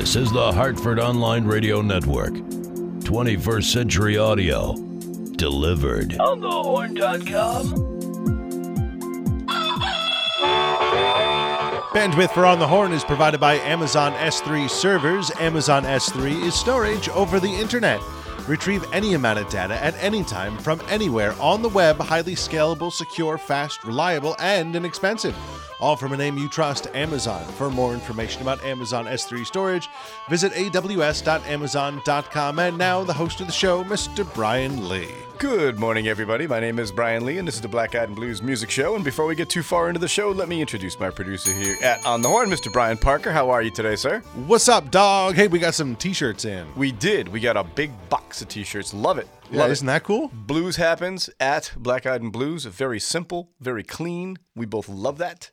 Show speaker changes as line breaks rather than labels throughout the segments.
This is the Hartford Online Radio Network. 21st Century Audio. Delivered.
On thehorn.com.
Bandwidth for On the Horn is provided by Amazon S3 servers. Amazon S3 is storage over the internet. Retrieve any amount of data at any time from anywhere on the web, highly scalable, secure, fast, reliable, and inexpensive. All from a name you trust, Amazon. For more information about Amazon S3 storage, visit aws.amazon.com. And now, the host of the show, Mr. Brian Lee.
Good morning, everybody. My name is Brian Lee, and this is the Black Eyed and Blues Music Show. And before we get too far into the show, let me introduce my producer here at On the Horn, Mr. Brian Parker. How are you today, sir?
What's up, dog? Hey, we got some t shirts in.
We did. We got a big box of t-shirts. Love it.
Yeah,
Love
isn't that cool?
Blues happens at Black Eyed and Blues. Very simple, very clean. We both love that.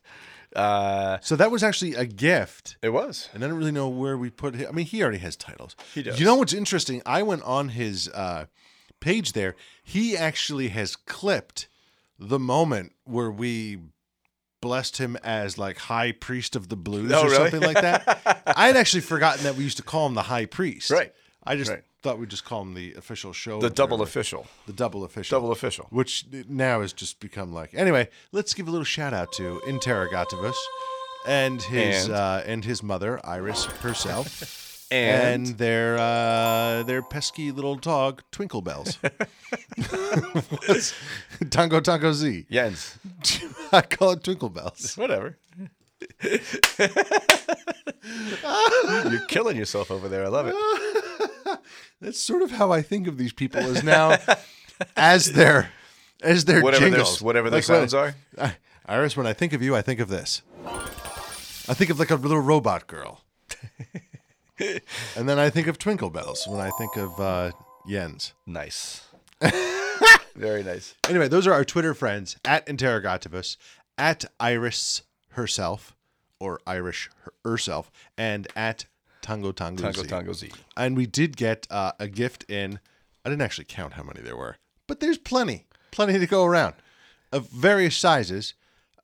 Uh,
So that was actually a gift.
it was.
And I don't really know where we put him. I mean, he already has titles.
He does.
You know what's interesting? I went on his uh, page there. He actually has clipped the moment where we blessed him as like high priest of the blues
Oh,
or
really?
something like that. I had actually forgotten that we used to call him the high priest.
Right.
I just
Right.
thought we'd just call him the official show.
The double
official.
official.
The double official.
Double official.
Which now has just become like. Anyway, let's give a little shout out to Interrogativus and his
And?
Uh, and his mother Iris herself.
And,
and their uh, their pesky little dog Twinkle Bells. Tango Tango Z.
Jens.
I call it Twinkle Bells.
Whatever. You're killing yourself over there. I love it.
That's sort of how I think of these people as now as their as their
Whatever their,
jingles.
whatever their
Like when-
sounds are.
I- Iris, when I think of you, I think of this. I think of like a little robot girl. And then I think of Twinkle Bells when I think of uh, Jens.
Nice. Very nice.
Anyway, those are our Twitter friends at Interrogativus, at Iris herself, or Irish herself, and at Tango Tango,
Tango
Z.
Tango Z.
And we did get uh, a gift in. I didn't actually count how many there were, but there's plenty, plenty to go around, of various sizes,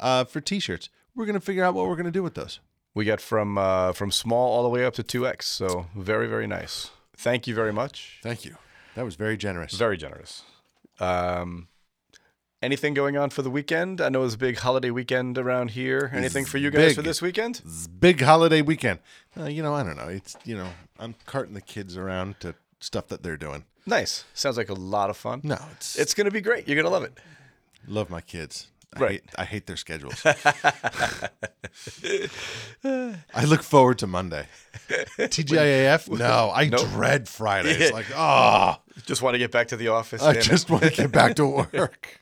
uh, for T-shirts. We're gonna figure out what we're gonna do with those.
We got from uh, from small all the way up to 2x. So very, very nice. Thank you very much.
Thank you. That was very generous.
Very generous. Um, anything going on for the weekend? I know it's a big holiday weekend around here. Anything for you guys
big.
for this weekend?
Big holiday weekend. Uh, you know, I don't know. It's you know, I'm carting the kids around to stuff that they're doing.
Nice. Sounds like a lot of fun.
No, it's
It's going to be great. You're going to love it.
love my kids. I
Right.
hate, I hate their schedules. I look forward to Monday. TGIAF? No, I dread Fridays. It's like, oh,
Just want to get back to the office.
I
damn it.
just want to get back to work.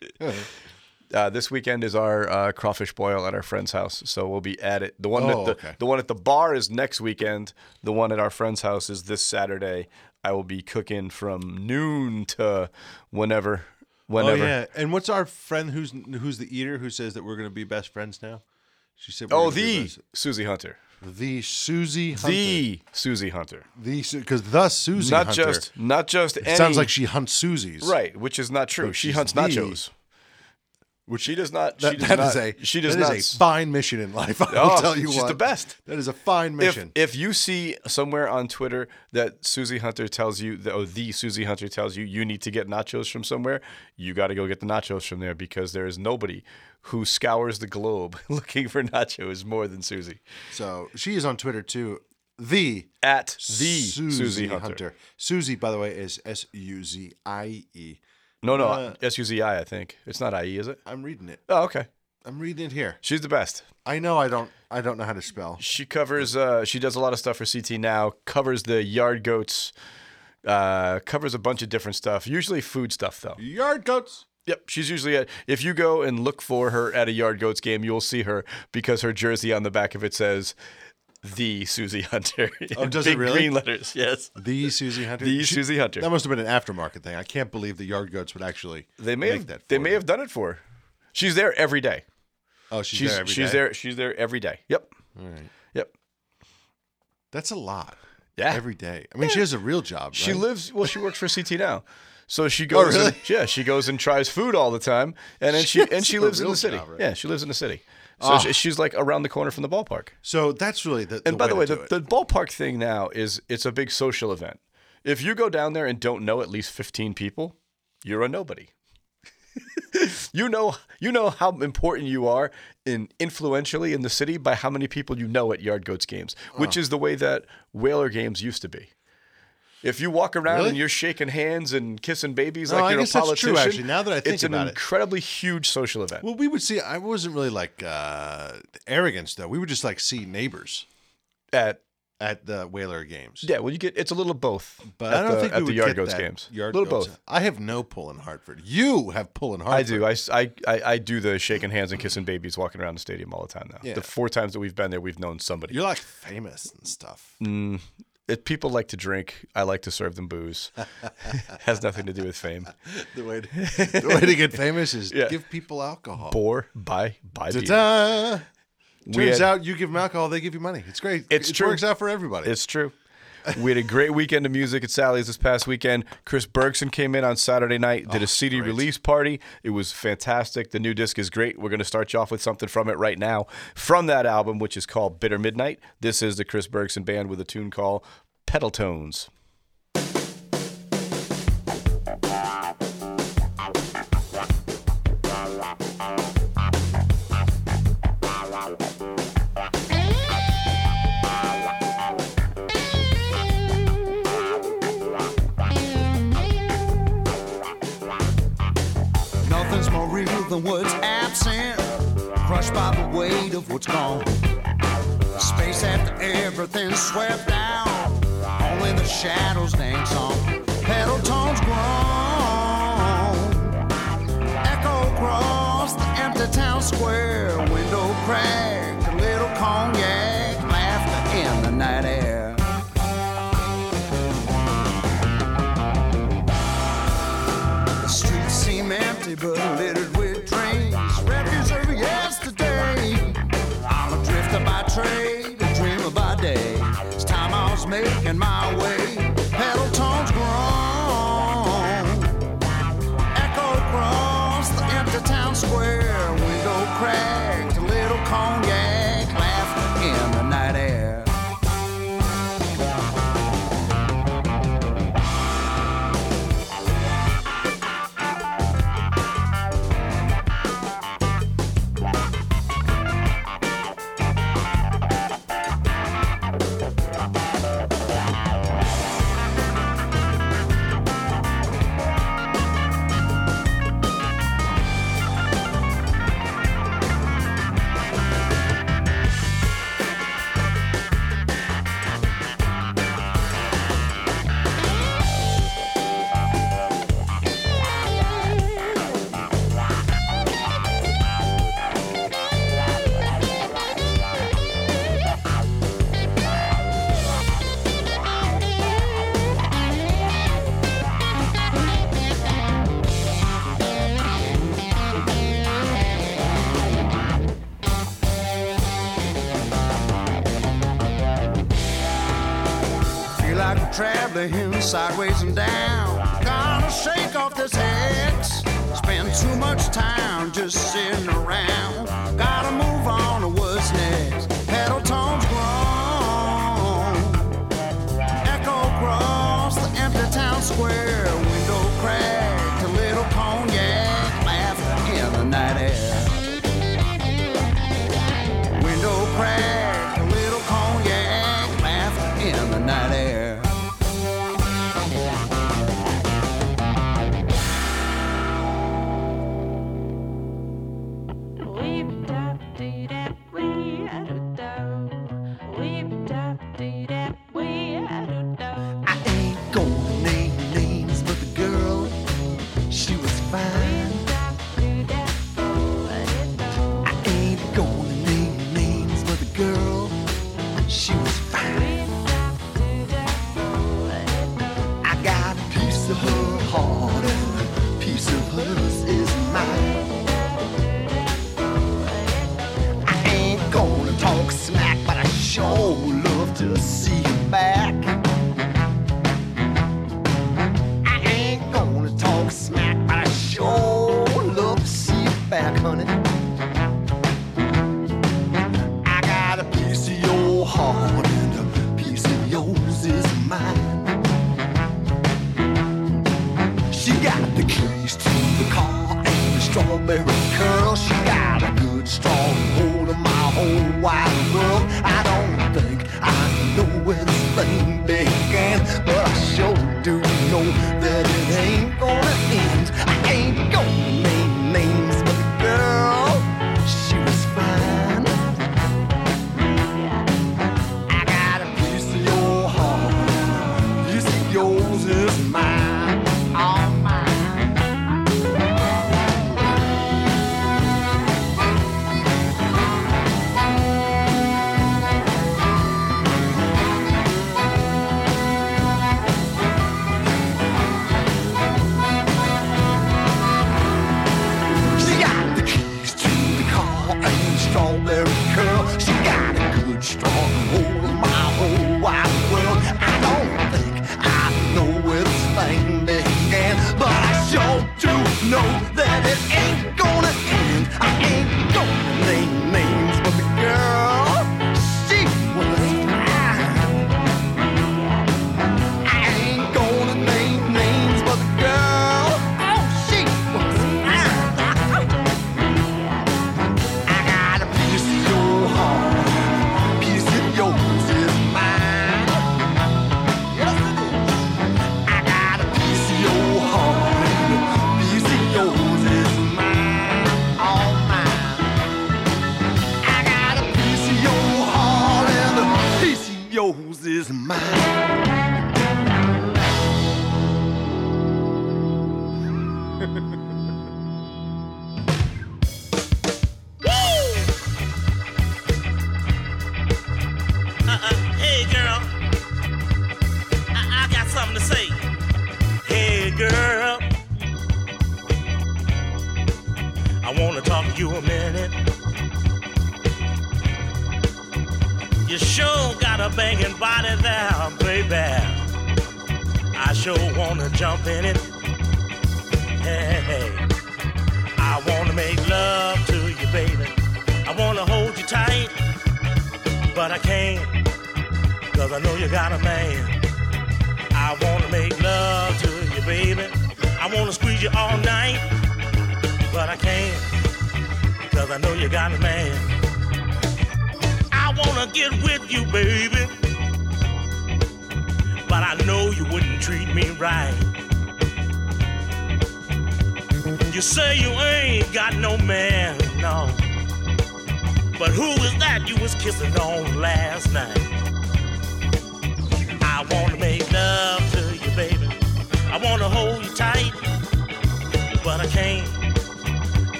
Uh, this weekend is our uh, crawfish boil at our friend's house, so we'll be at it. The one
Oh,
at the
okay.
the one at the bar is next weekend. The one at our friend's house is this Saturday. I will be cooking from noon to whenever,
Oh yeah, and what's our friend who's who's the eater who says that we're going to be best friends now? She said, we're
Oh, the Susie Hunter,
the Susie Hunter.
the Susie Hunter,
the because the Susie
not
Hunter
just not just any,
sounds like she hunts Susies.
right, which is not true. She hunts nachos. Which she does not.
That,
she does
that
not.
is a
she does
that
not.
is a fine mission in life. I will
Oh,
tell you what.
she's
what.
the best.
That is a fine
if,
mission.
if you see somewhere on Twitter that Susie Hunter tells you, that, oh, the Susie Hunter tells you you need to get nachos from somewhere, you got to go get the nachos from there because there is nobody who scours the globe looking for nachos more than Susie.
so she is on Twitter too. The
At the
Susie,
Susie,
Hunter.
Hunter.
Susie, by the way, is S U Z I E.
No, no,
Uh,
S U Z I. I think it's not I E, is it?
I'm reading it.
Oh, okay.
I'm reading it here.
She's the best.
I know I don't. I don't know how to spell.
She covers. Uh, she does a lot of stuff for CT now. Covers the yard goats. Uh, covers a bunch of different stuff. Usually food stuff though.
Yard goats.
Yep, she's usually at. If you go and look for her at a Yard Goats game, you'll see her because her jersey on the back of it says "The Susie Hunter."
Oh, does it
big
really?
Green letters. Yes.
The Susie Hunter.
The
She-
Susie Hunter.
That must have been an aftermarket thing. I can't believe the yard goats would actually.
They may
make
have.
that.
They may have done it for her. She's there every day.
Oh, she's,
She's
there. every
she's
day?
there. She's there every day. Yep.
All right.
Yep.
That's a lot.
Yeah.
Every day. I mean, she has a real job.
She
right?
lives. Well, she works for CT now. So she oh, goes.
Oh, really?
and, yeah, she goes and tries food all the time, and then she and she lives in the city.
job, right?
Yeah, she lives in the city. So she- ah. she's like around the corner from the ballpark.
So that's really the.
And by the way, the, the ballpark thing now is it's a big social event. If you go down there and don't know at least 15 people, you're a nobody. you know you know how important you are in influentially in the city by how many people you know at Yard Goats games, which uh-huh. is the way that Whaler games used to be. If you walk around
Really?
and you're shaking hands and kissing babies like
I
you're a
that's
politician,
true, actually, now that I think
it's an
about it.
incredibly huge social event.
Well, we would see. I wasn't really like uh, arrogance though. We would just like see neighbors
at
at the Whaler games.
yeah, well, you get it's a little of both.
But
at
I don't
the,
think
at
we
the
would
Yard Goats games.
Yard
little
goats.
both.
I have no pull in Hartford. You have pull in Hartford.
I do. I, I, I- do the shaking hands and kissing babies walking around the stadium all the time now.
Yeah.
The four times that we've been there, we've known somebody.
You're like famous and stuff.
If people like to drink, I like to serve them booze. Has nothing to do with fame.
The way to, the way to get famous is
Yeah.
give people alcohol.
Bore, buy, buy beer.
Ta-da!
We
Turns
had-
out you give them alcohol, they give you money. It's great.
It's
it
true.
works out for everybody.
It's true. We had a great weekend of music at Sally's this past weekend. Chris Bergson came in on Saturday night, did a oh, CD
great.
release party. It was fantastic. The new disc is great. We're going to start you off with something from it right now. From that album, which is called Bitter Midnight, this is the Chris Bergson Band with a tune called Pedal Tones.
Than what's absent, crushed by the weight of what's gone. Space after everything's swept out, only the shadows dance on. Pedal tones groan, echo across the empty town square. Window cracked, a little cognac, laughter in the night air. The streets seem empty but littered with sideways and down. Gotta shake off this hex. Spend too much time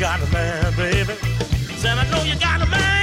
got a man, baby. Said I know you got a man.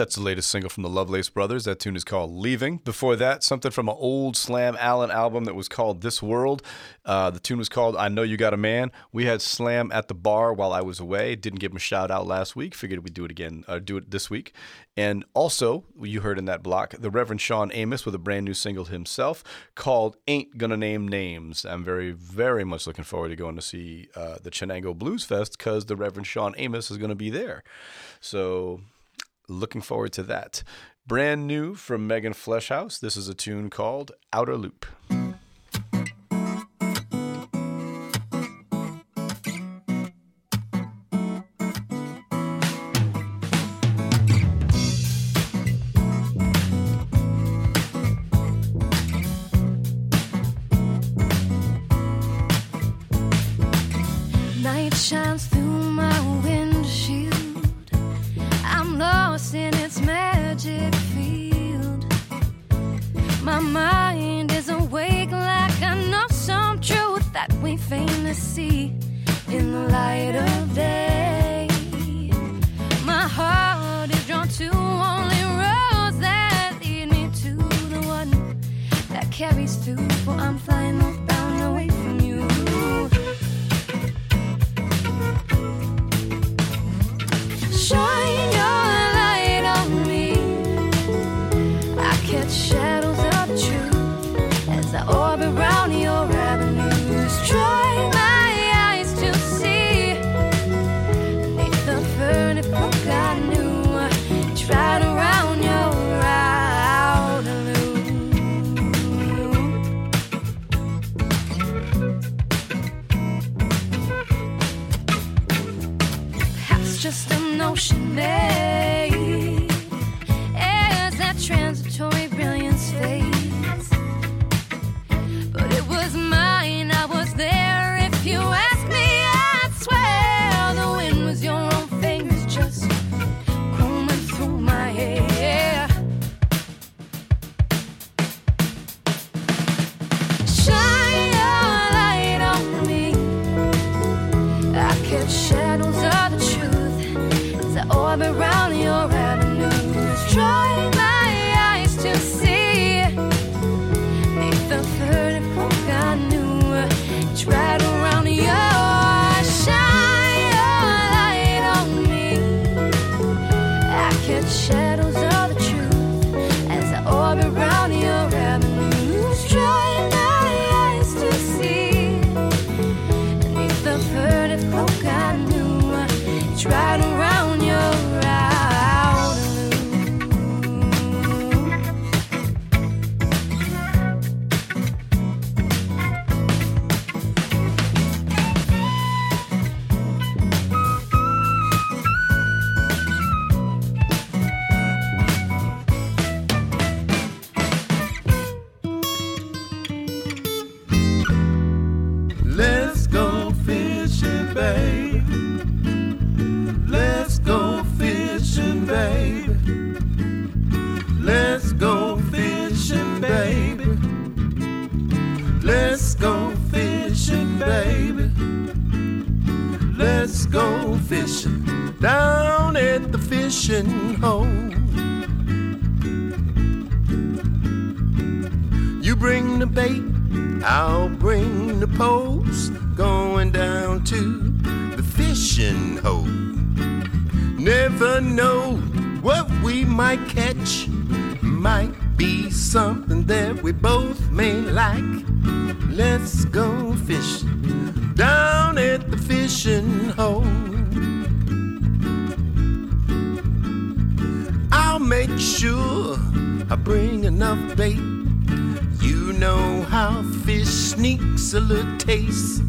That's the latest single from the Lovelace Brothers. That tune is called Leaving. Before that, something from an old Slam Allen album that was called This World. Uh, the tune was called I Know You Got a Man. We had Slam at the bar while I was away. Didn't give him a shout out last week. Figured we'd do it again, uh, do it this week. And also, you heard in that block, the Reverend Shawn Amos with a brand new single himself called Ain't Gonna Name Names. I'm very, very much looking forward to going to see uh, the Chenango Blues Fest because the Reverend Shawn Amos is going to be there. So looking forward to that. Brand new from Megan Fleshhouse. This is a tune called Outer Loop.
At the fishing hole. You bring the bait, I'll bring the poles. Going down to the fishing hole. Never know what we might catch. Might be something that we both may like. Let's go fishing down at the fishing hole. Make sure I bring enough bait. You know how fish sneaks a little taste.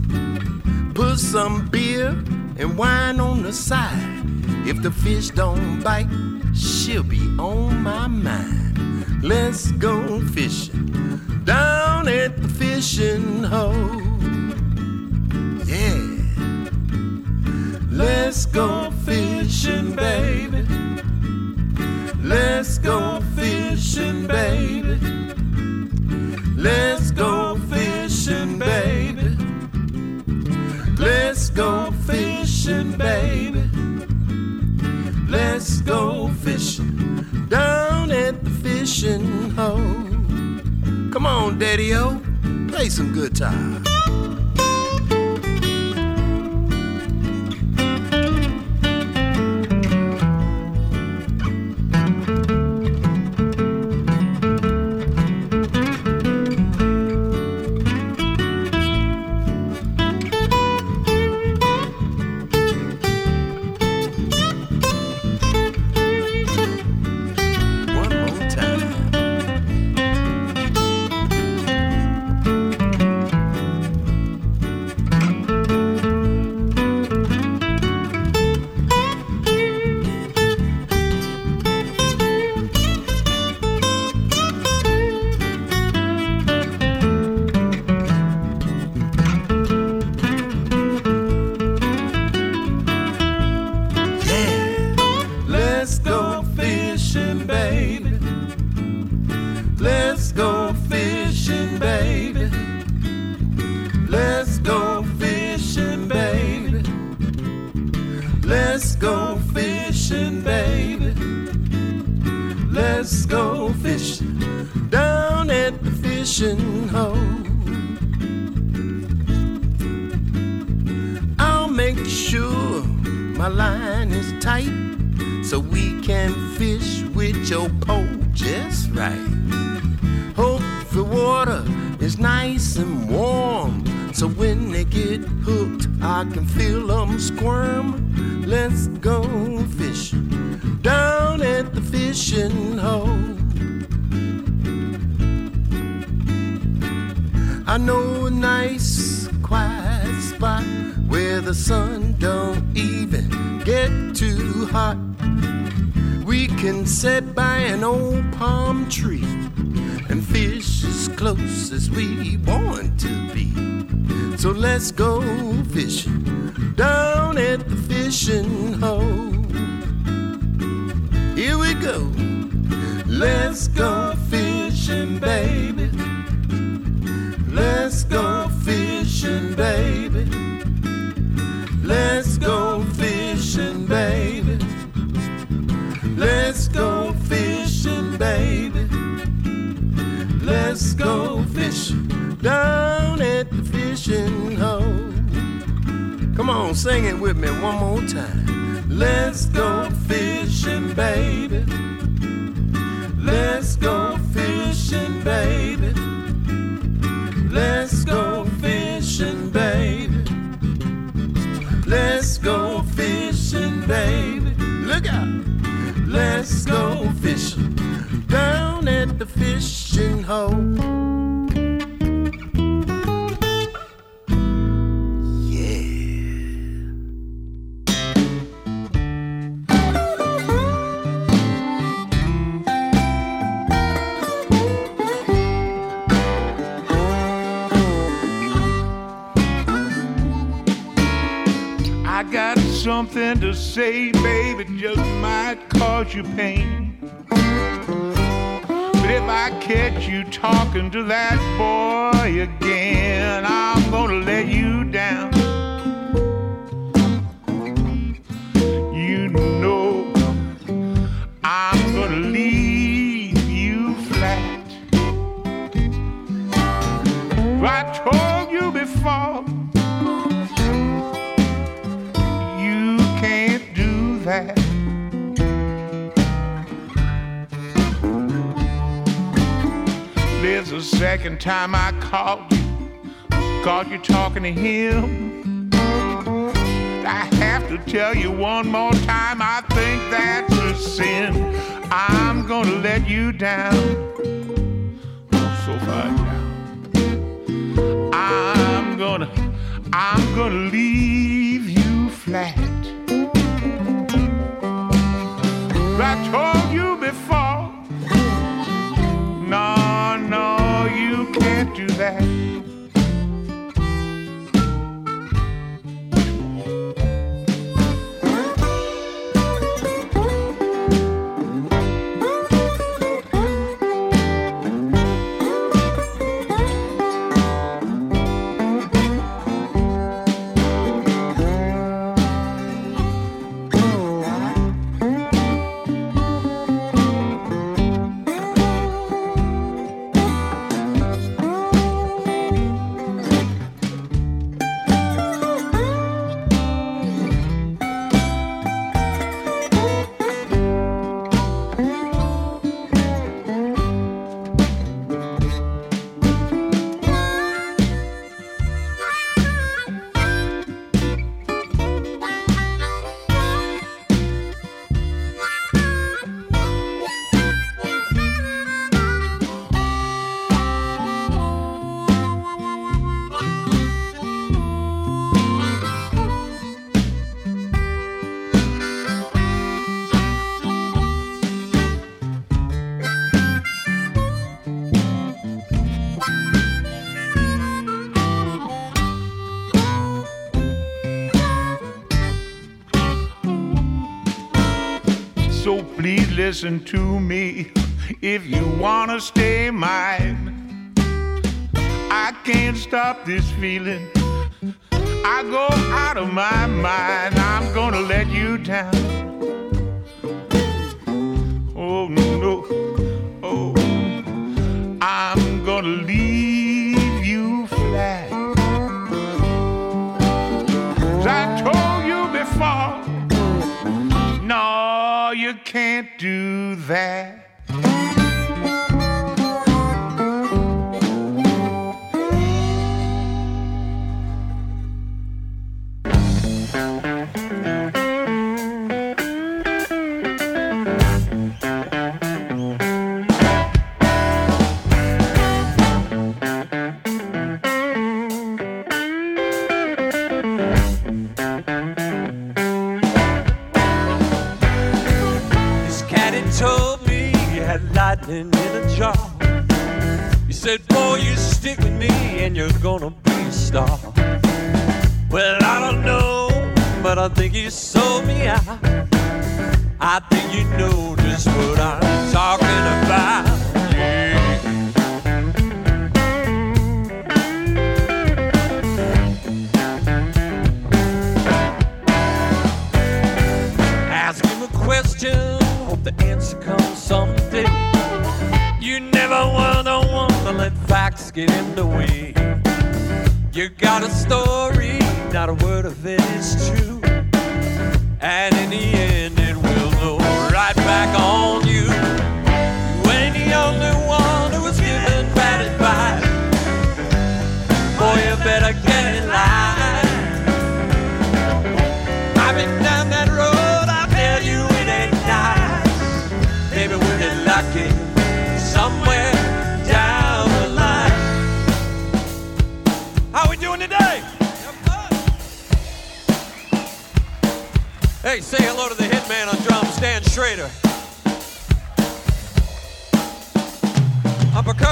Put some beer and wine on the side. If the fish don't bite, she'll be on my mind. Let's go fishing down at the fishing hole. Yeah. Let's go fishing, baby. Let's go fishing, baby. Let's go fishing, baby. Let's go fishing, baby. Let's go fishing down at the fishing hole. Come on, Daddy O, play some good One Sing it with me one more time. Let's go
say, baby, just might cause you pain. But if I catch you talking to that boy, talking to him. I have to tell you one more time, I think that's a sin. I'm gonna let you down. Oh, so far down. I'm gonna, I'm gonna leave you flat. I told listen to me if you wanna stay mine. I can't stop this feeling. I go out of my mind. I'm gonna let you down.
Oh no, oh, I'm gonna leave. I can't do that. You're gonna be a star. Well, I don't know, but I think you sold me out. I think you know just what I'm talking about. Yeah. A question, hope the answer comes someday. You never wanna wanna let facts get in the way. Story, not a word of it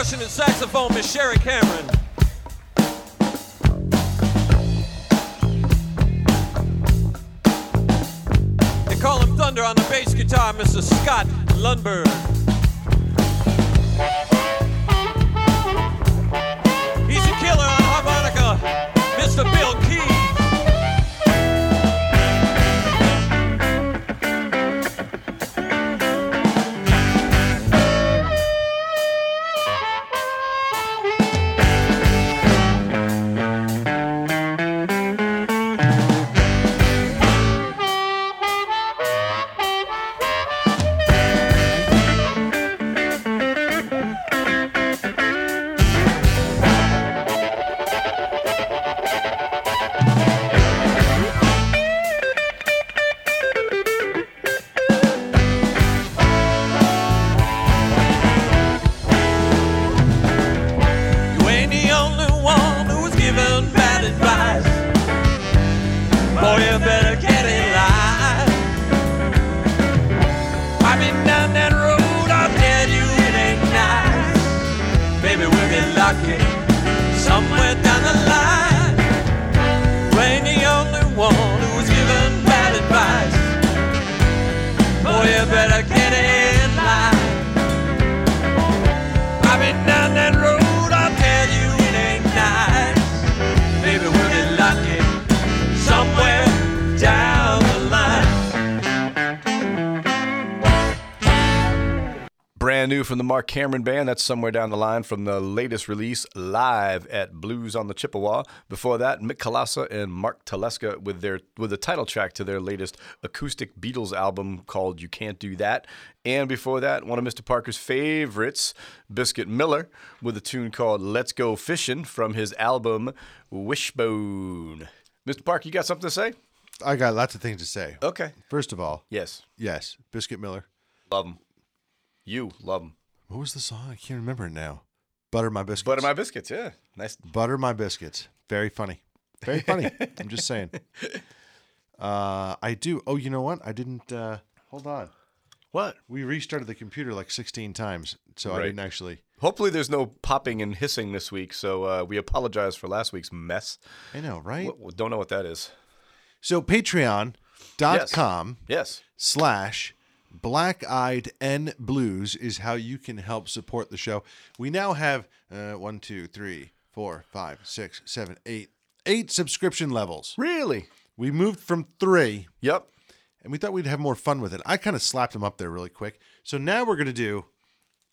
percussion and saxophone, Miss Sherry Cameron. They call him Thunder on the bass guitar, Mr. Scott Lundberg.
New from the Mark Cameron Band. That's somewhere down the line from the latest release, live at Blues on the Chippewa. Before that, Mick Kalasa and Mark Teleska with their with the title track to their latest acoustic Beatles album called "You Can't Do That." And before that, one of Mr. Parker's favorites, Biscuit Miller, with a tune called "Let's Go Fishing" from his album Wishbone. Mr. Parker, you got something to say?
I got lots of things to say.
Okay.
First of all,
Yes,
yes, Biscuit Miller.
love him. You love them.
What was the song? I can't remember it now. Butter my biscuits.
Butter my biscuits. Yeah, nice.
Butter my biscuits. Very funny. Very funny. I'm just saying. Uh, I do. Oh, you know what? I didn't. Uh, hold on.
What?
We restarted the computer like 16 times, so I didn't actually.
Hopefully, there's no popping and hissing this week. So uh, we apologize for last week's mess.
I know, right?
Don't know what that is.
So Patreon.com
Yes.
slash Black Eyed N Blues is how you can help support the show. We now have uh, one, two, three, four, five, six, seven, eight, eight subscription levels.
Really?
We moved from three,
Yep.
and we thought we'd have more fun with it. I kind of slapped them up there really quick. So now we're going to do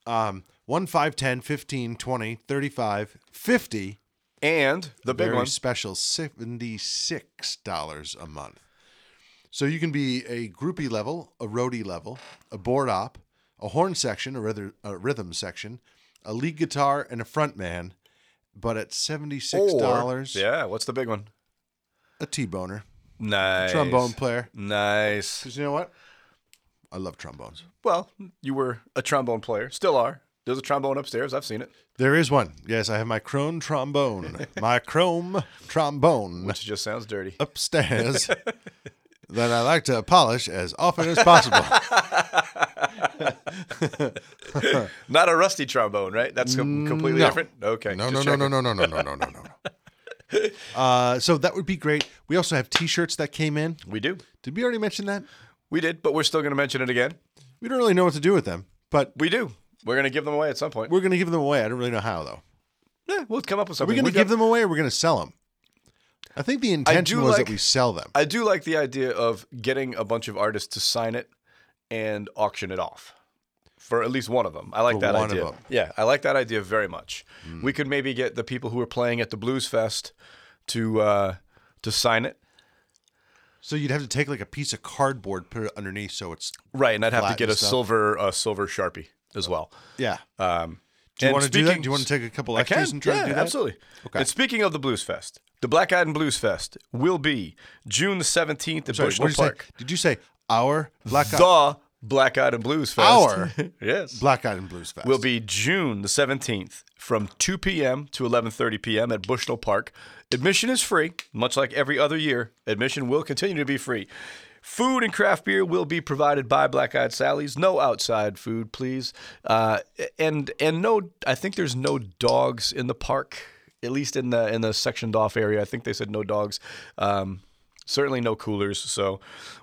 um, 1, 5, 10, 15, 20, 35, 50.
And the big
very
one.
special $76 a month. So you can be a groupie level, a roadie level, a board op, a horn section, a, rhythm, a rhythm section, a lead guitar, and a front man. But at seventy six dollars,
Yeah, what's the big one?
a T-boner,
Nice.
trombone player.
Nice.
'Cause you know what? I love trombones.
Well, you were a trombone player, still are. There's a trombone upstairs. I've seen it,
There is one. Yes, I have my chrome trombone. my chrome trombone
which just sounds dirty.
upstairs that I like to polish as often as possible.
Not a rusty trombone, right? That's com- completely
no.
different. Okay.
No, no, no, no, no, no, no, no, no, no, no. Uh, so that would be great. We also have T-shirts that came in.
We do.
Did we already mention that?
We did, but we're still going to mention it again.
We don't really know what to do with them, but
We do. We're going to give them away at some point.
we're going to give them away. I don't really know how though.
yeah, we'll come up with something.
We're going to give
got-
them away, or we're going to sell them? I think the intention was
like-
that we sell them.
I do like the idea of getting a bunch of artists to sign it and auction it off for at least one of them. I like
For
that
one of
idea.
them.
Yeah, I like that idea very much. We could maybe get the people who are playing at the Blues Fest to uh, to sign it.
So you'd have to take like a piece of cardboard, put it underneath, so it's
Right, and I'd have to get a
stuff.
silver a silver sharpie as well.
yeah.
Um,
Do you
and
want to do that? Do you want to take a couple extras and try
yeah,
to do that?
absolutely.
Okay.
And speaking of the Blues Fest, the Black Eyed and Blues Fest will be June the seventeenth at
Sorry,
Bushnell
what did you
Park.
say? Did you say our black Eyed-
The Black Eyed and Blues Fest.
Our
yes.
Black Eyed and Blues Fest
will be June the 17th from 2 p.m. to 11:30 p.m. at Bushnell Park. Admission is free, much like every other year. Admission will continue to be free. Food and craft beer will be provided by Black Eyed Sally's. No outside food, please. Uh, and and no, I think there's no dogs in the park. At least in the in the sectioned off area, I think they said no dogs. Um, certainly no coolers. So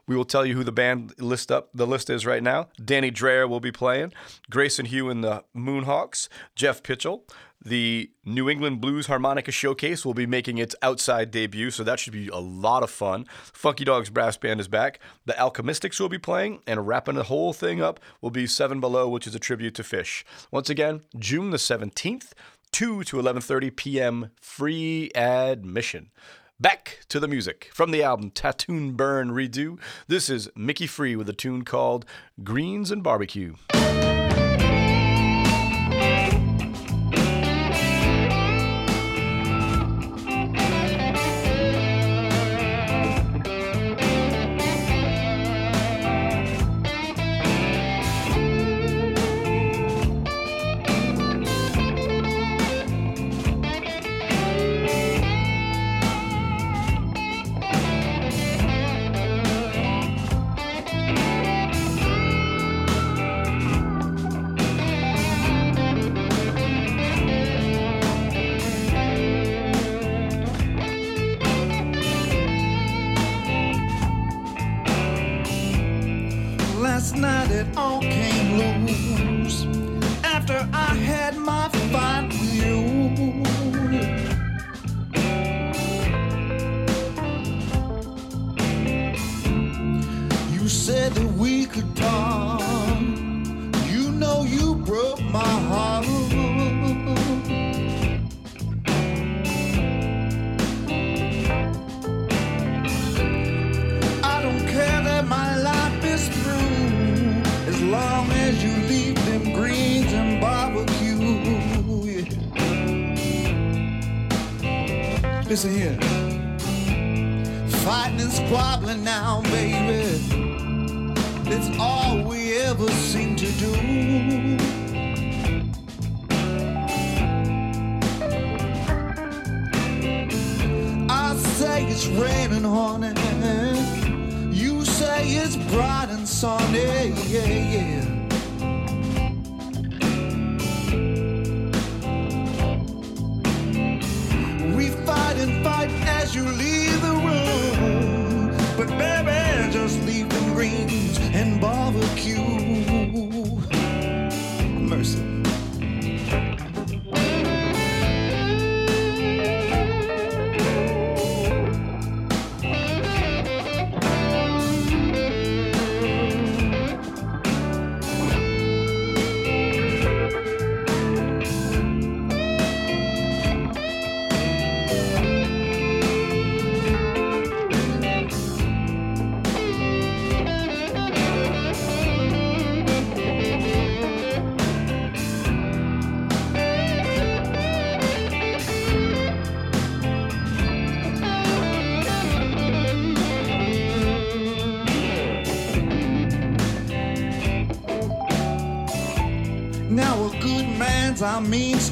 we will tell you who the band list up the list is right now. Danny Dreyer will be playing, Grayson Hugh and the Moonhawks, Jeff Pitchell. The New England Blues Harmonica Showcase will be making its outside debut, so that should be a lot of fun. Funky Dogs Brass Band is back. The Alchemistics will be playing, and wrapping the whole thing up will be Seven Below, which is a tribute to Phish. Once again, June the 17th, 2 to 11:30 p.m. free admission. Back to the music from the album Tattoon Burn Redo. This is Mickey Free with a tune called Greens and Barbecue.
Man's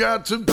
got
some.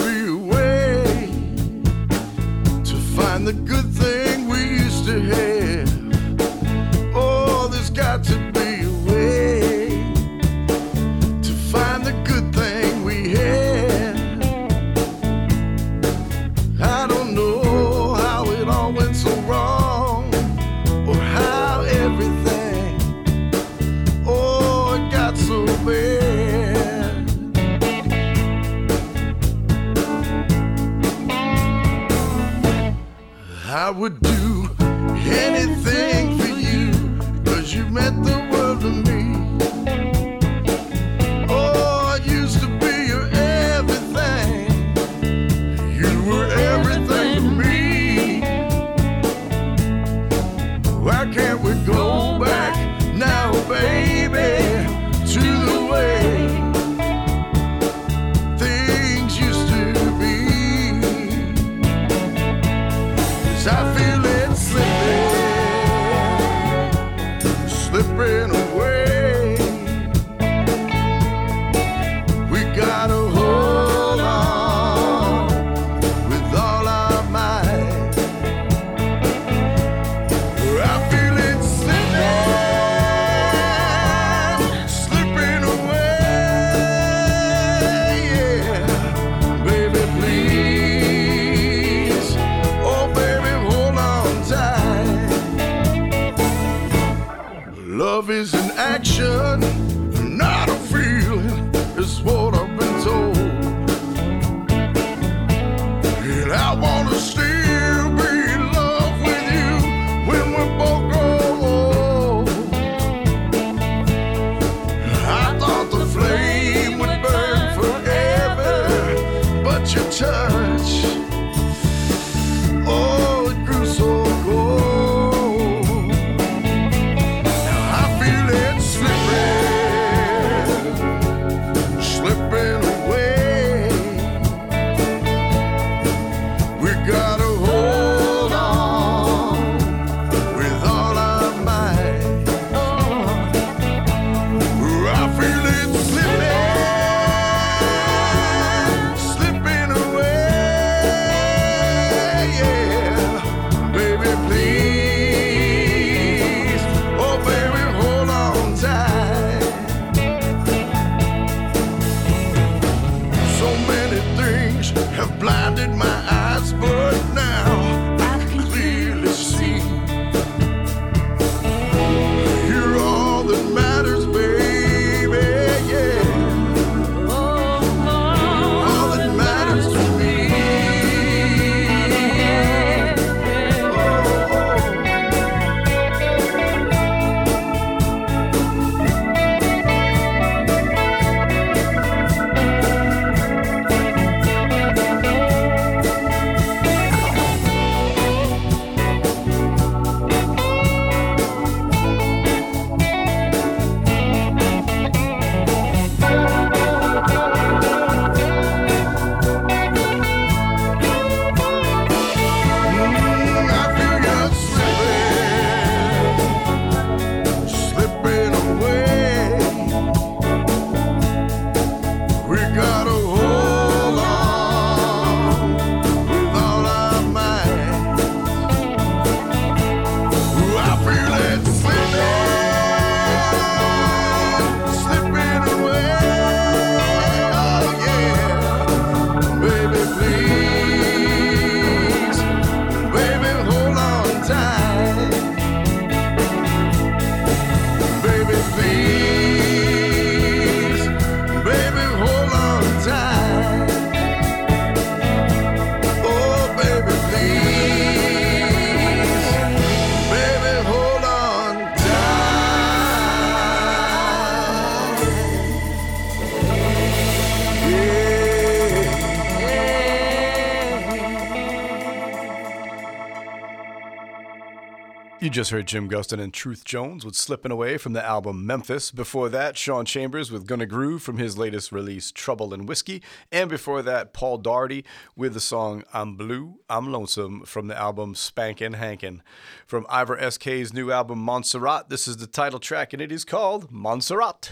just heard Jim Gustin and Truth Jones with Slipping Away from the album Memphis. Before that, Sean Chambers with Gonna Groove from his latest release, Trouble and Whiskey. And before that, Paul Darty with the song I'm Blue, I'm Lonesome from the album Spankin' Hankin'. From Ivor S.K.'s new album, Montserrat, this is the title track and it is called Montserrat.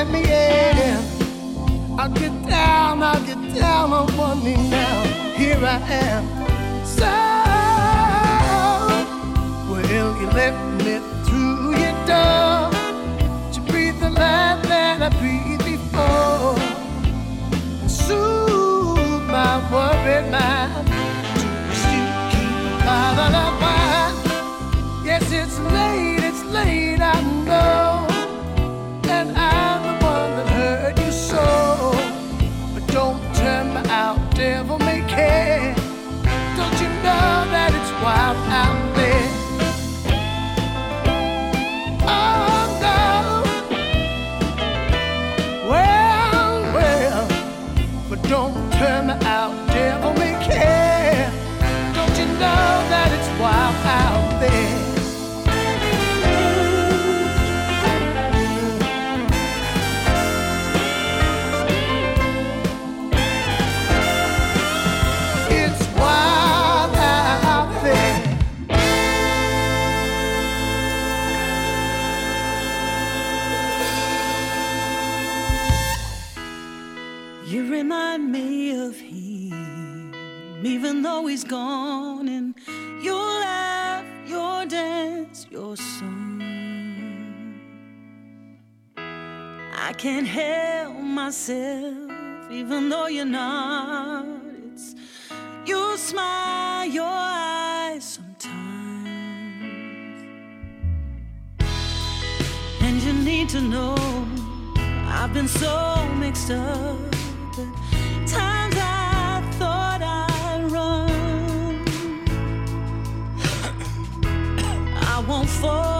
let me in. I'll get down, I'll get down on one knee now. Here I am. So, will you let me through your door to breathe the life that I breathed before? And soothe my worried mind.
gone and your laugh, your dance, your song. I can't help myself, even though you're not. It's your smile, your eyes sometimes. And you need to know I've been so mixed up. won't fall.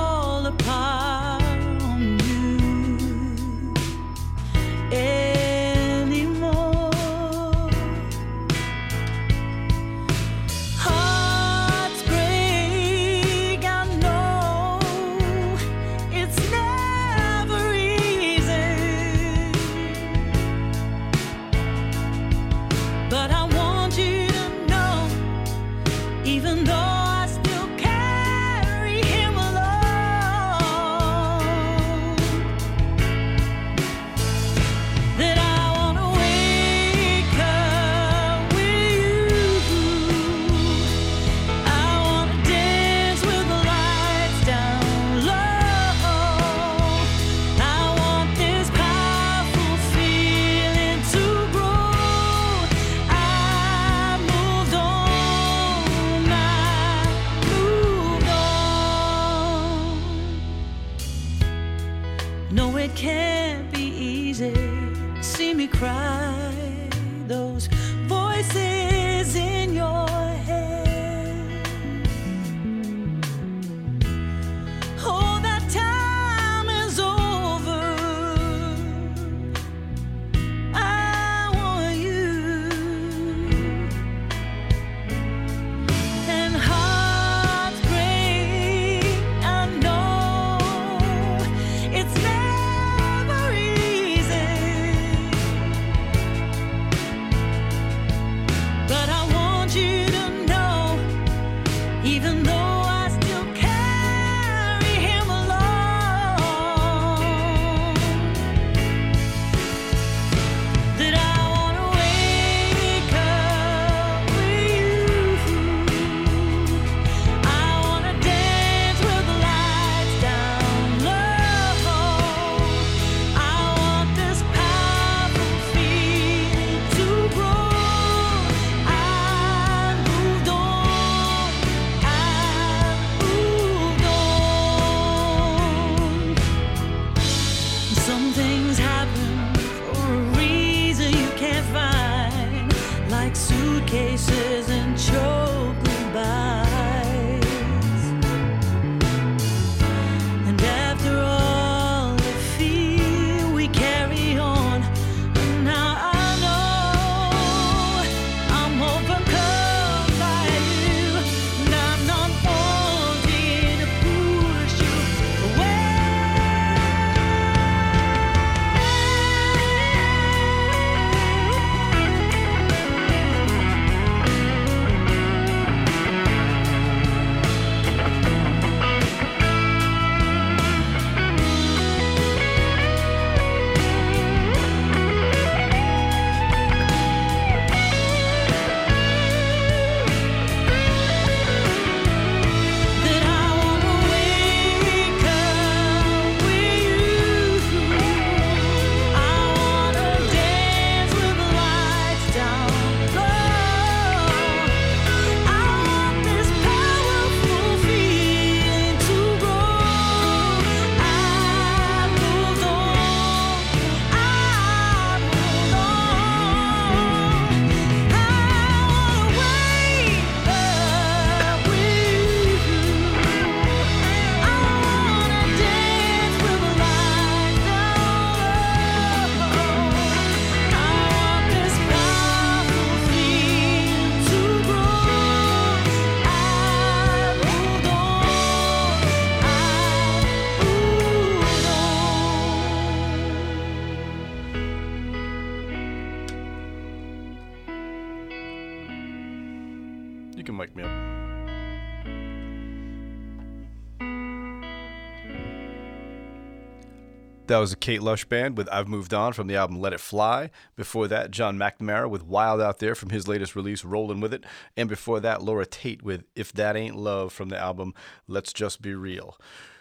That
was a Kate Lush Band with I've Moved On from the album Let It Fly. Before that, John McNamara with Wild Out There from his latest release, Rolling With It. And before that, Laura Tate with If That Ain't Love from the album Let's Just Be Real.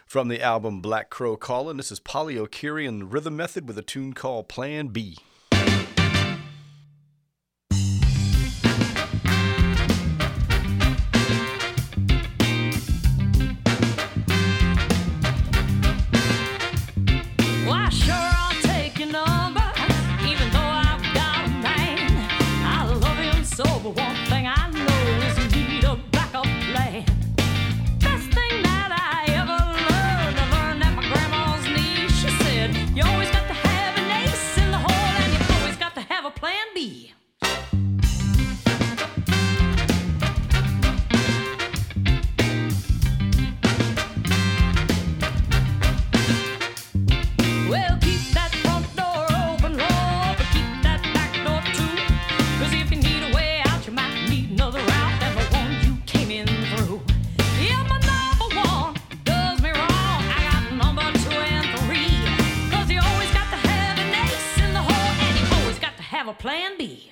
From the album Black Crow Callin', this is Polly O'Keary and Rhythm Method with a tune called Plan B.
plan B.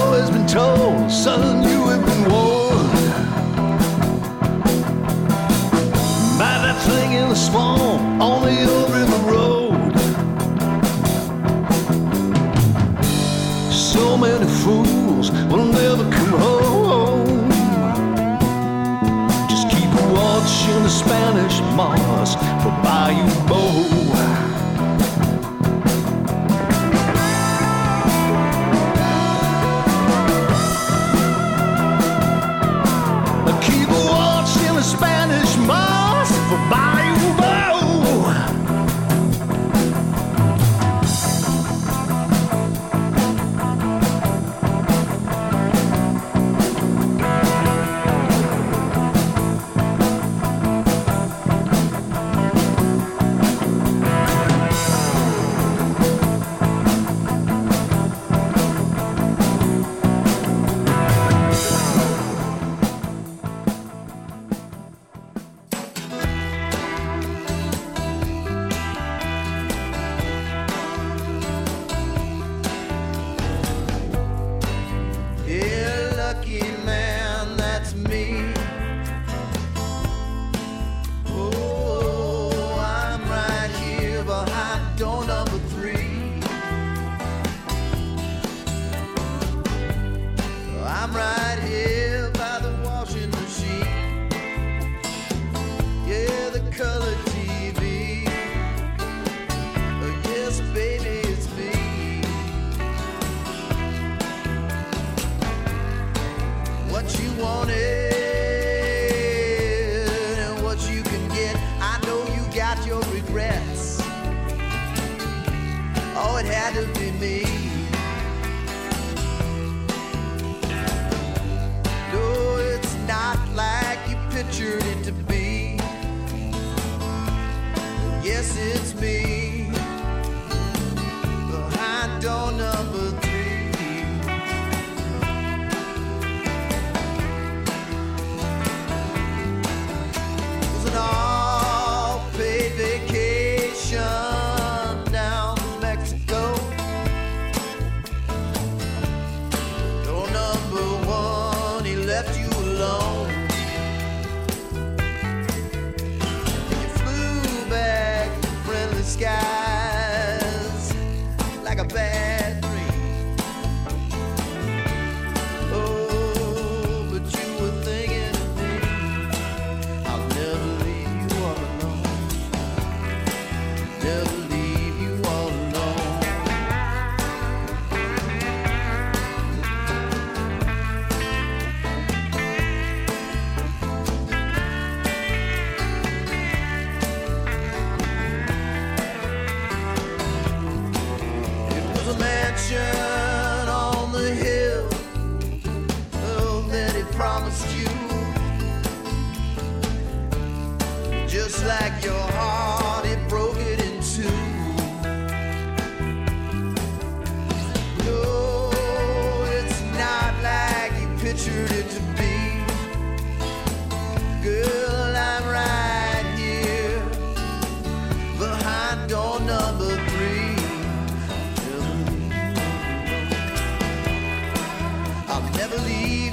always
been told, son, you have been warned by that thing in the swamp on the old river road. So many fools will never come home. Just keep watching the Spanish moss for Bayou Bo. never leave.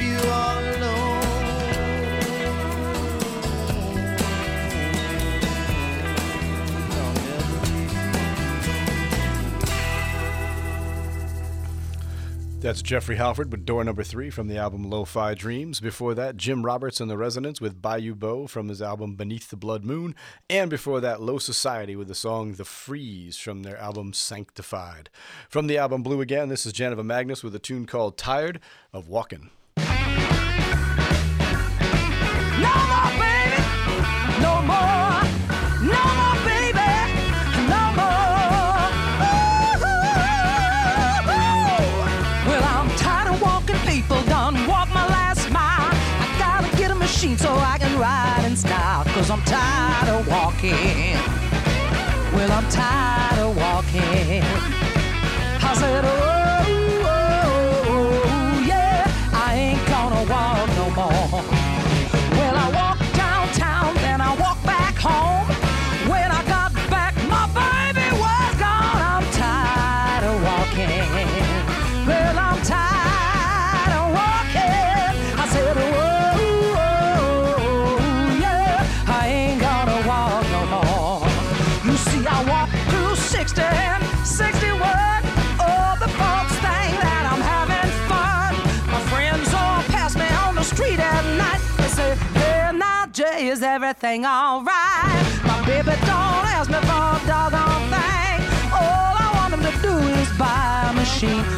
That's Jeffrey Halford with Door Number Three from the album Lo-Fi Dreams. Before that, Jim Roberts and the Resonance with Bayou Bo from his album Beneath the Blood Moon. And before that, Low Society with the song The Freeze from their album Sanctified. From the album Blue Again, this is Janiva Magness with a tune called Tired of Walking.
No more, baby! No more! Cause I'm tired of walking. Well, I'm tired of walking. I said, oh, everything alright. My baby don't ask me for a doggone thing. All I want him to do is buy a machine.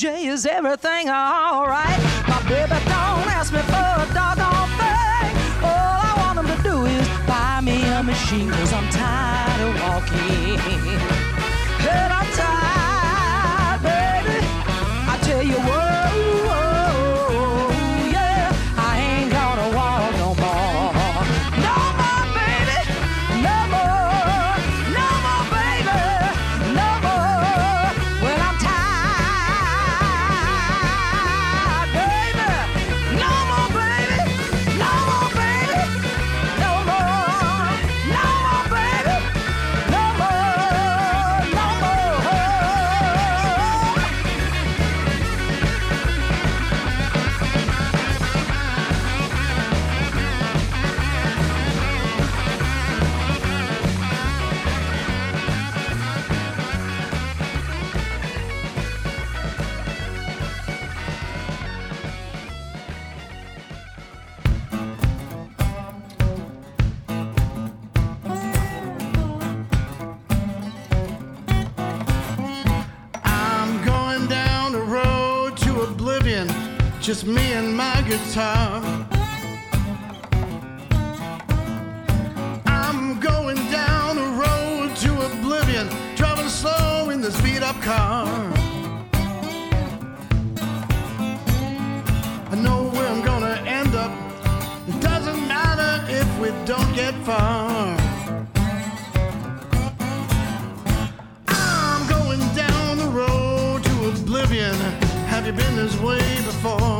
Jay, is everything alright? My baby don't ask me for a doggone thing. All I want him to do is buy me a machine, cause I'm tired of walking.
Just me and my guitar. I'm going down the road to oblivion, driving slow in this beat up car. I know where I'm gonna end up. It doesn't matter if we don't get far. I'm going down the road to oblivion. Have you been this way before?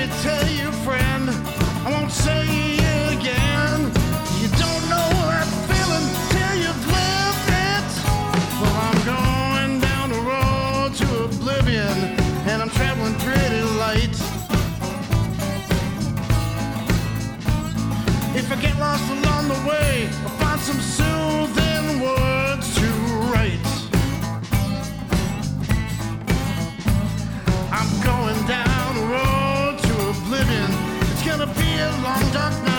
Me tell you, friend, I won't say it again. You don't know that feeling till you've lived it. Well, I'm going down the road to oblivion, and I'm traveling pretty light. If I get lost along the way, I'll find some gonna be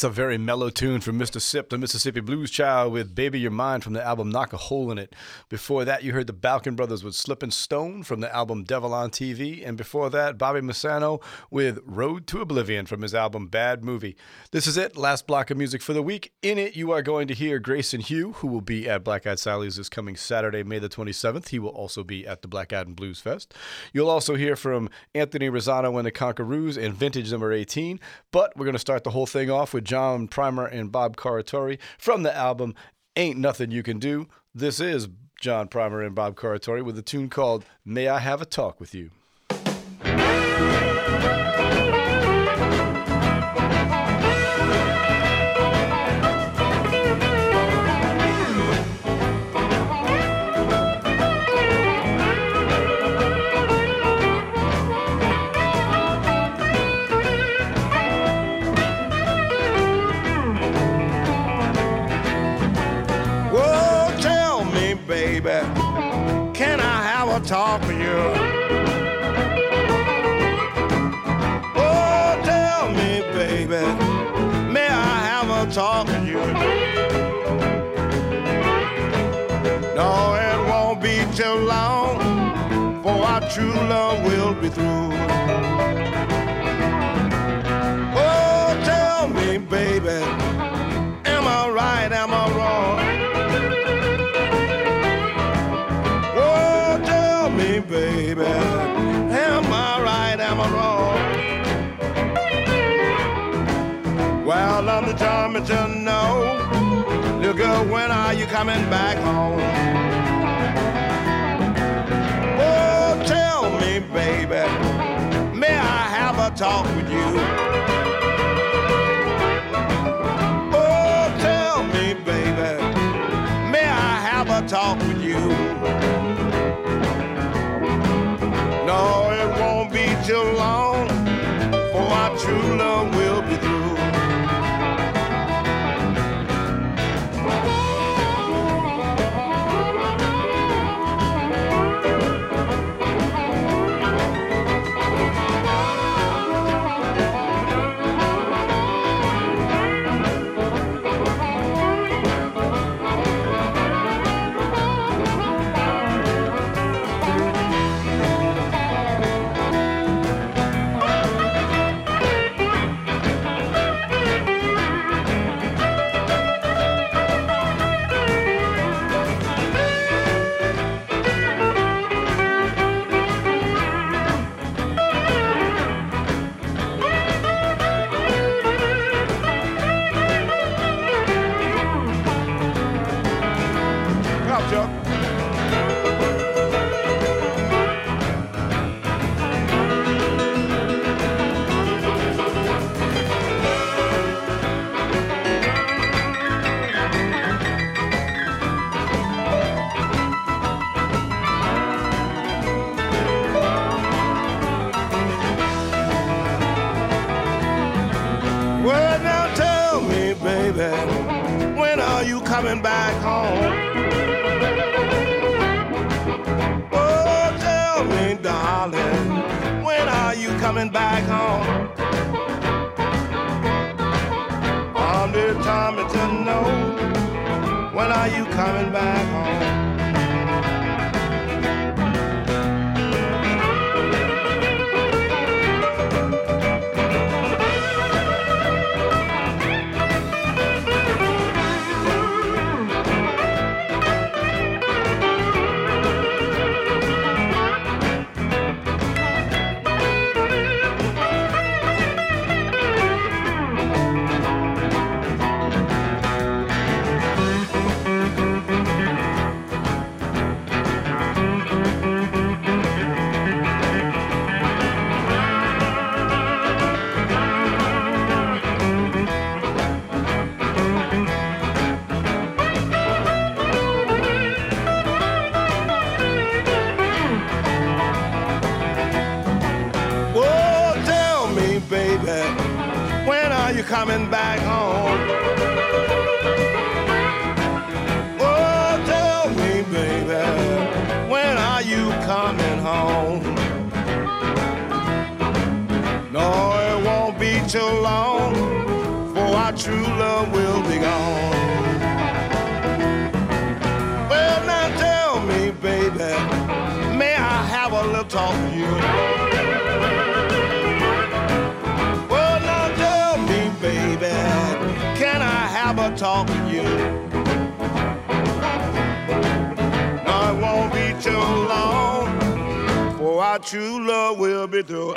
That's a very mellow tune from Mr. Sipp, the Mississippi Blues Child, with Baby Your Mind from the album Knock a Hole in It. Before that, you heard the Balkan Brothers with Slippin' Stone from the album Devil on TV. And before that, Bobby Messano with Road to Oblivion from his album Bad Movie. This is it, last block of music for the week. In it, you are going to hear Grayson Hugh, who will be at Black Eyed Sally's this coming Saturday, May the 27th. He will also be at the Black Eyed and Blues Fest. You'll also hear from Anthony Rosano and the Conquerors and Vintage Number 18. But we're going to start the whole thing off with John Primer and Bob Corritore from the album Ain't Nothing You Can Do. This is John Primer and Bob Corritore with a tune called May I Have a Talk with You.
No, it won't be too long, for our true love will be through. Oh, tell me, baby, When are you coming back home? Oh, tell me, baby, may I have a talk with you? Oh, tell me, baby, may I have a talk with you? No, it won't be too long, for our true love will be coming back home? Coming back home? Oh, tell me, baby, when are you coming home? No, it won't be too long, for our true love will be gone. Well, now tell me, baby, may I have a little talk with you? Talk with you? No, it won't be too long, for our true love will be through.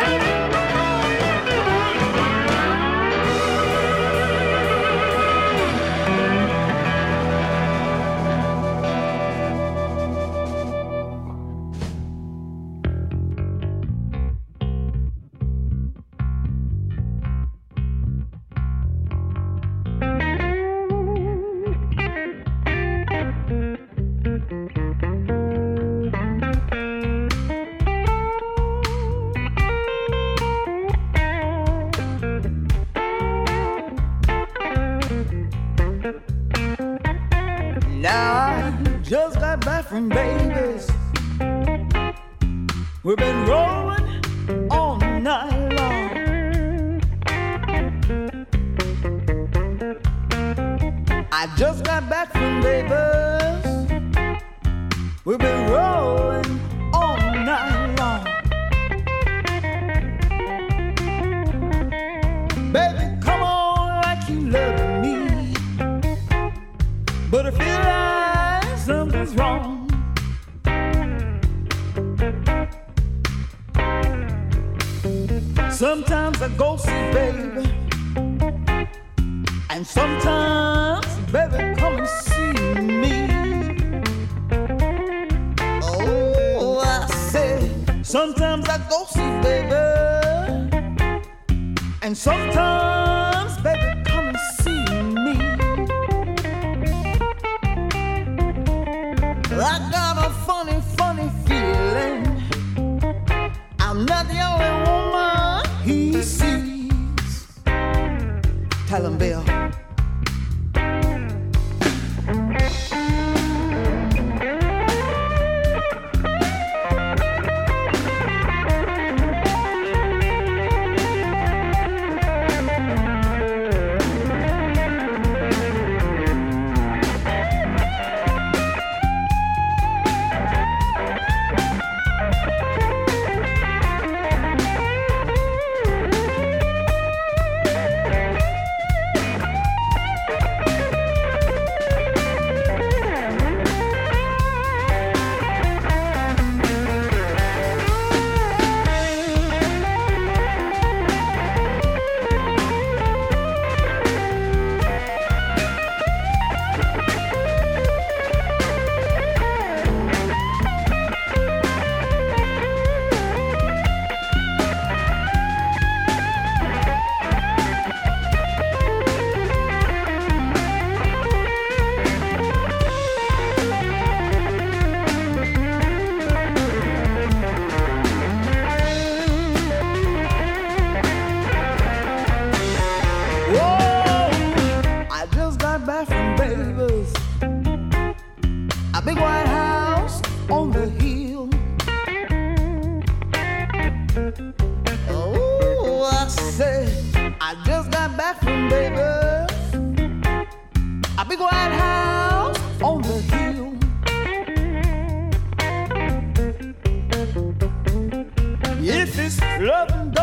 If it's loving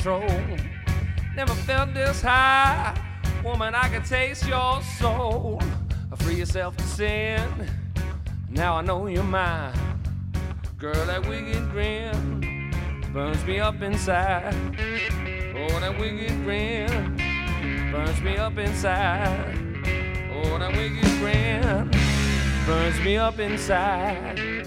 control. Never felt this high. Woman, I can taste your soul. Free yourself to sin. Now I know you're mine. Girl, that wicked grin burns me up inside. Oh, that wicked grin burns me up inside. Oh, that wicked grin burns me up inside.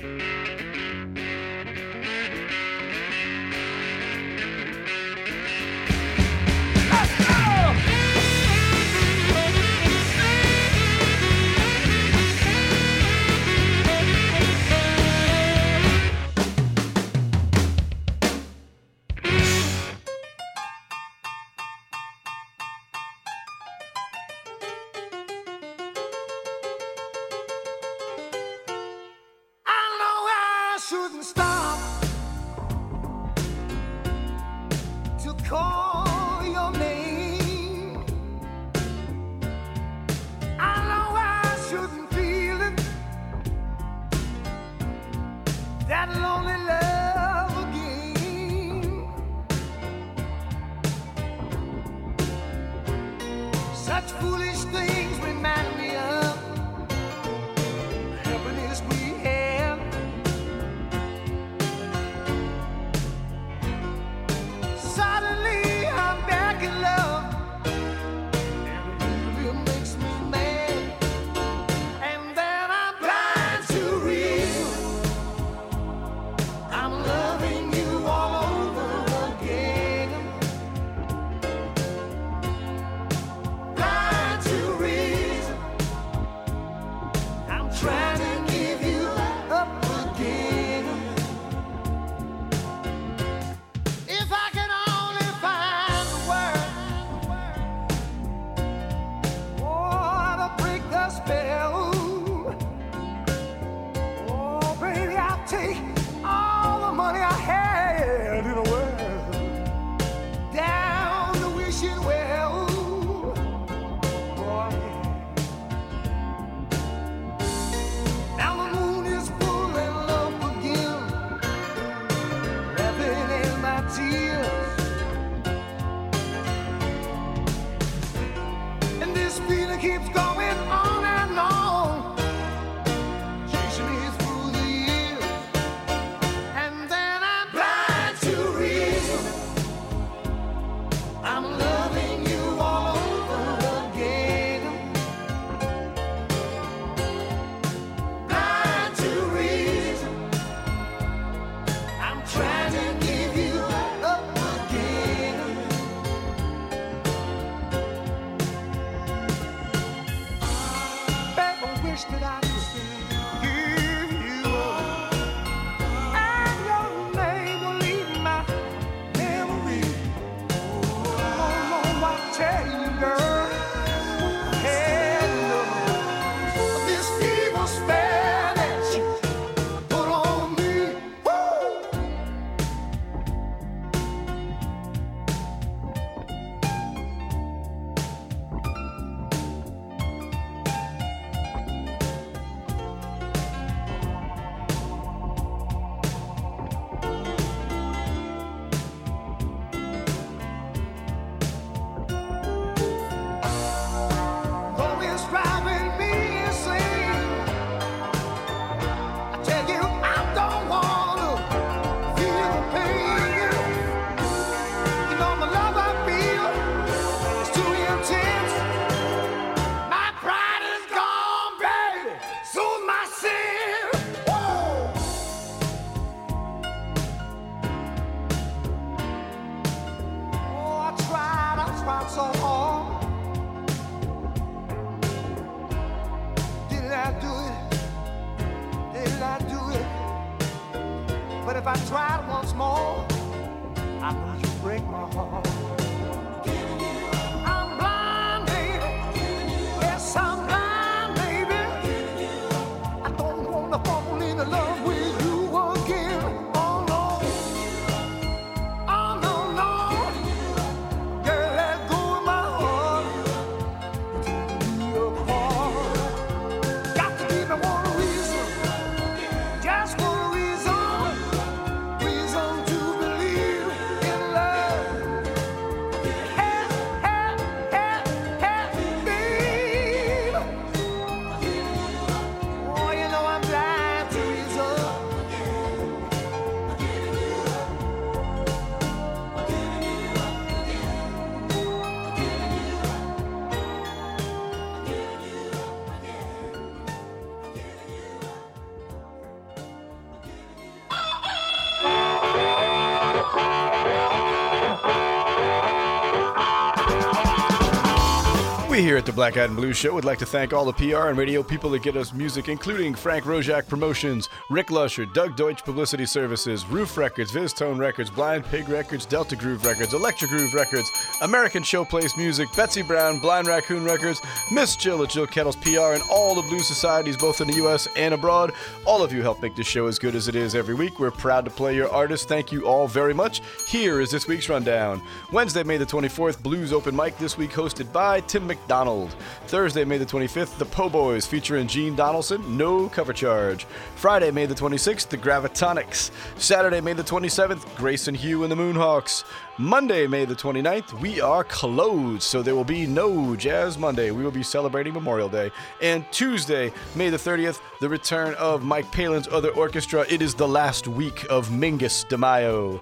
Here the Black Eyed and Blue Show. Would like to thank all the PR and radio people that get us music, including Frank Roszak Promotions, Rick Lusher, Doug Deutsch Publicity Services, Ruf Records, VizzTone Records, Blind Pig Records, Delta Groove Records, Electric Groove Records, American Showplace Music, Betsy Brown, Blind Raccoon Records, Miss Jill at Jill Kettles PR, and all the blues Societies, both in the U.S. and abroad. All of you help make this show as good as it is every week. We're proud to play your artists. Thank you all very much. Here is this week's rundown. Wednesday, May the 24th, Blues Open Mic this week hosted by Tim McDonald. Thursday, May the 25th, The Po Boys featuring Gene Donaldson, no cover charge. Friday, May the 26th, The Gravitonics. Saturday, May the 27th, Grayson Hugh and the Moonhawks. Monday, May the 29th, we are closed, so there will be no Jazz Monday. We will be celebrating Memorial Day. And Tuesday, May the 30th, the return of Mike Palin's other orchestra. It is the last week of Mingus de Mayo.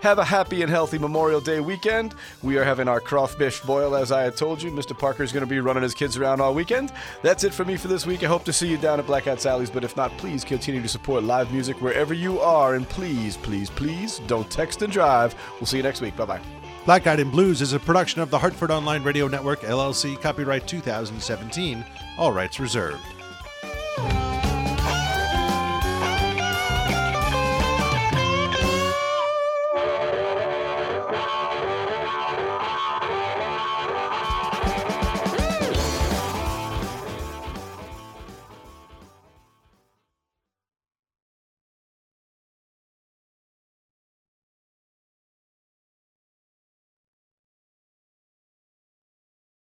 Have a happy and healthy Memorial Day weekend. We are having our crawfish boil, as I had told you. Mr. Parker's going to be running his kids around all weekend. That's it for me for this week. I hope to see you down at Black Sally's, but if not, please continue to support live music wherever you are. And please, please, please don't text and drive. We'll see you next week. Bye bye.
Black Eyed and Blues is a production of the Hartford Online Radio Network, LLC, copyright 2017, all rights reserved.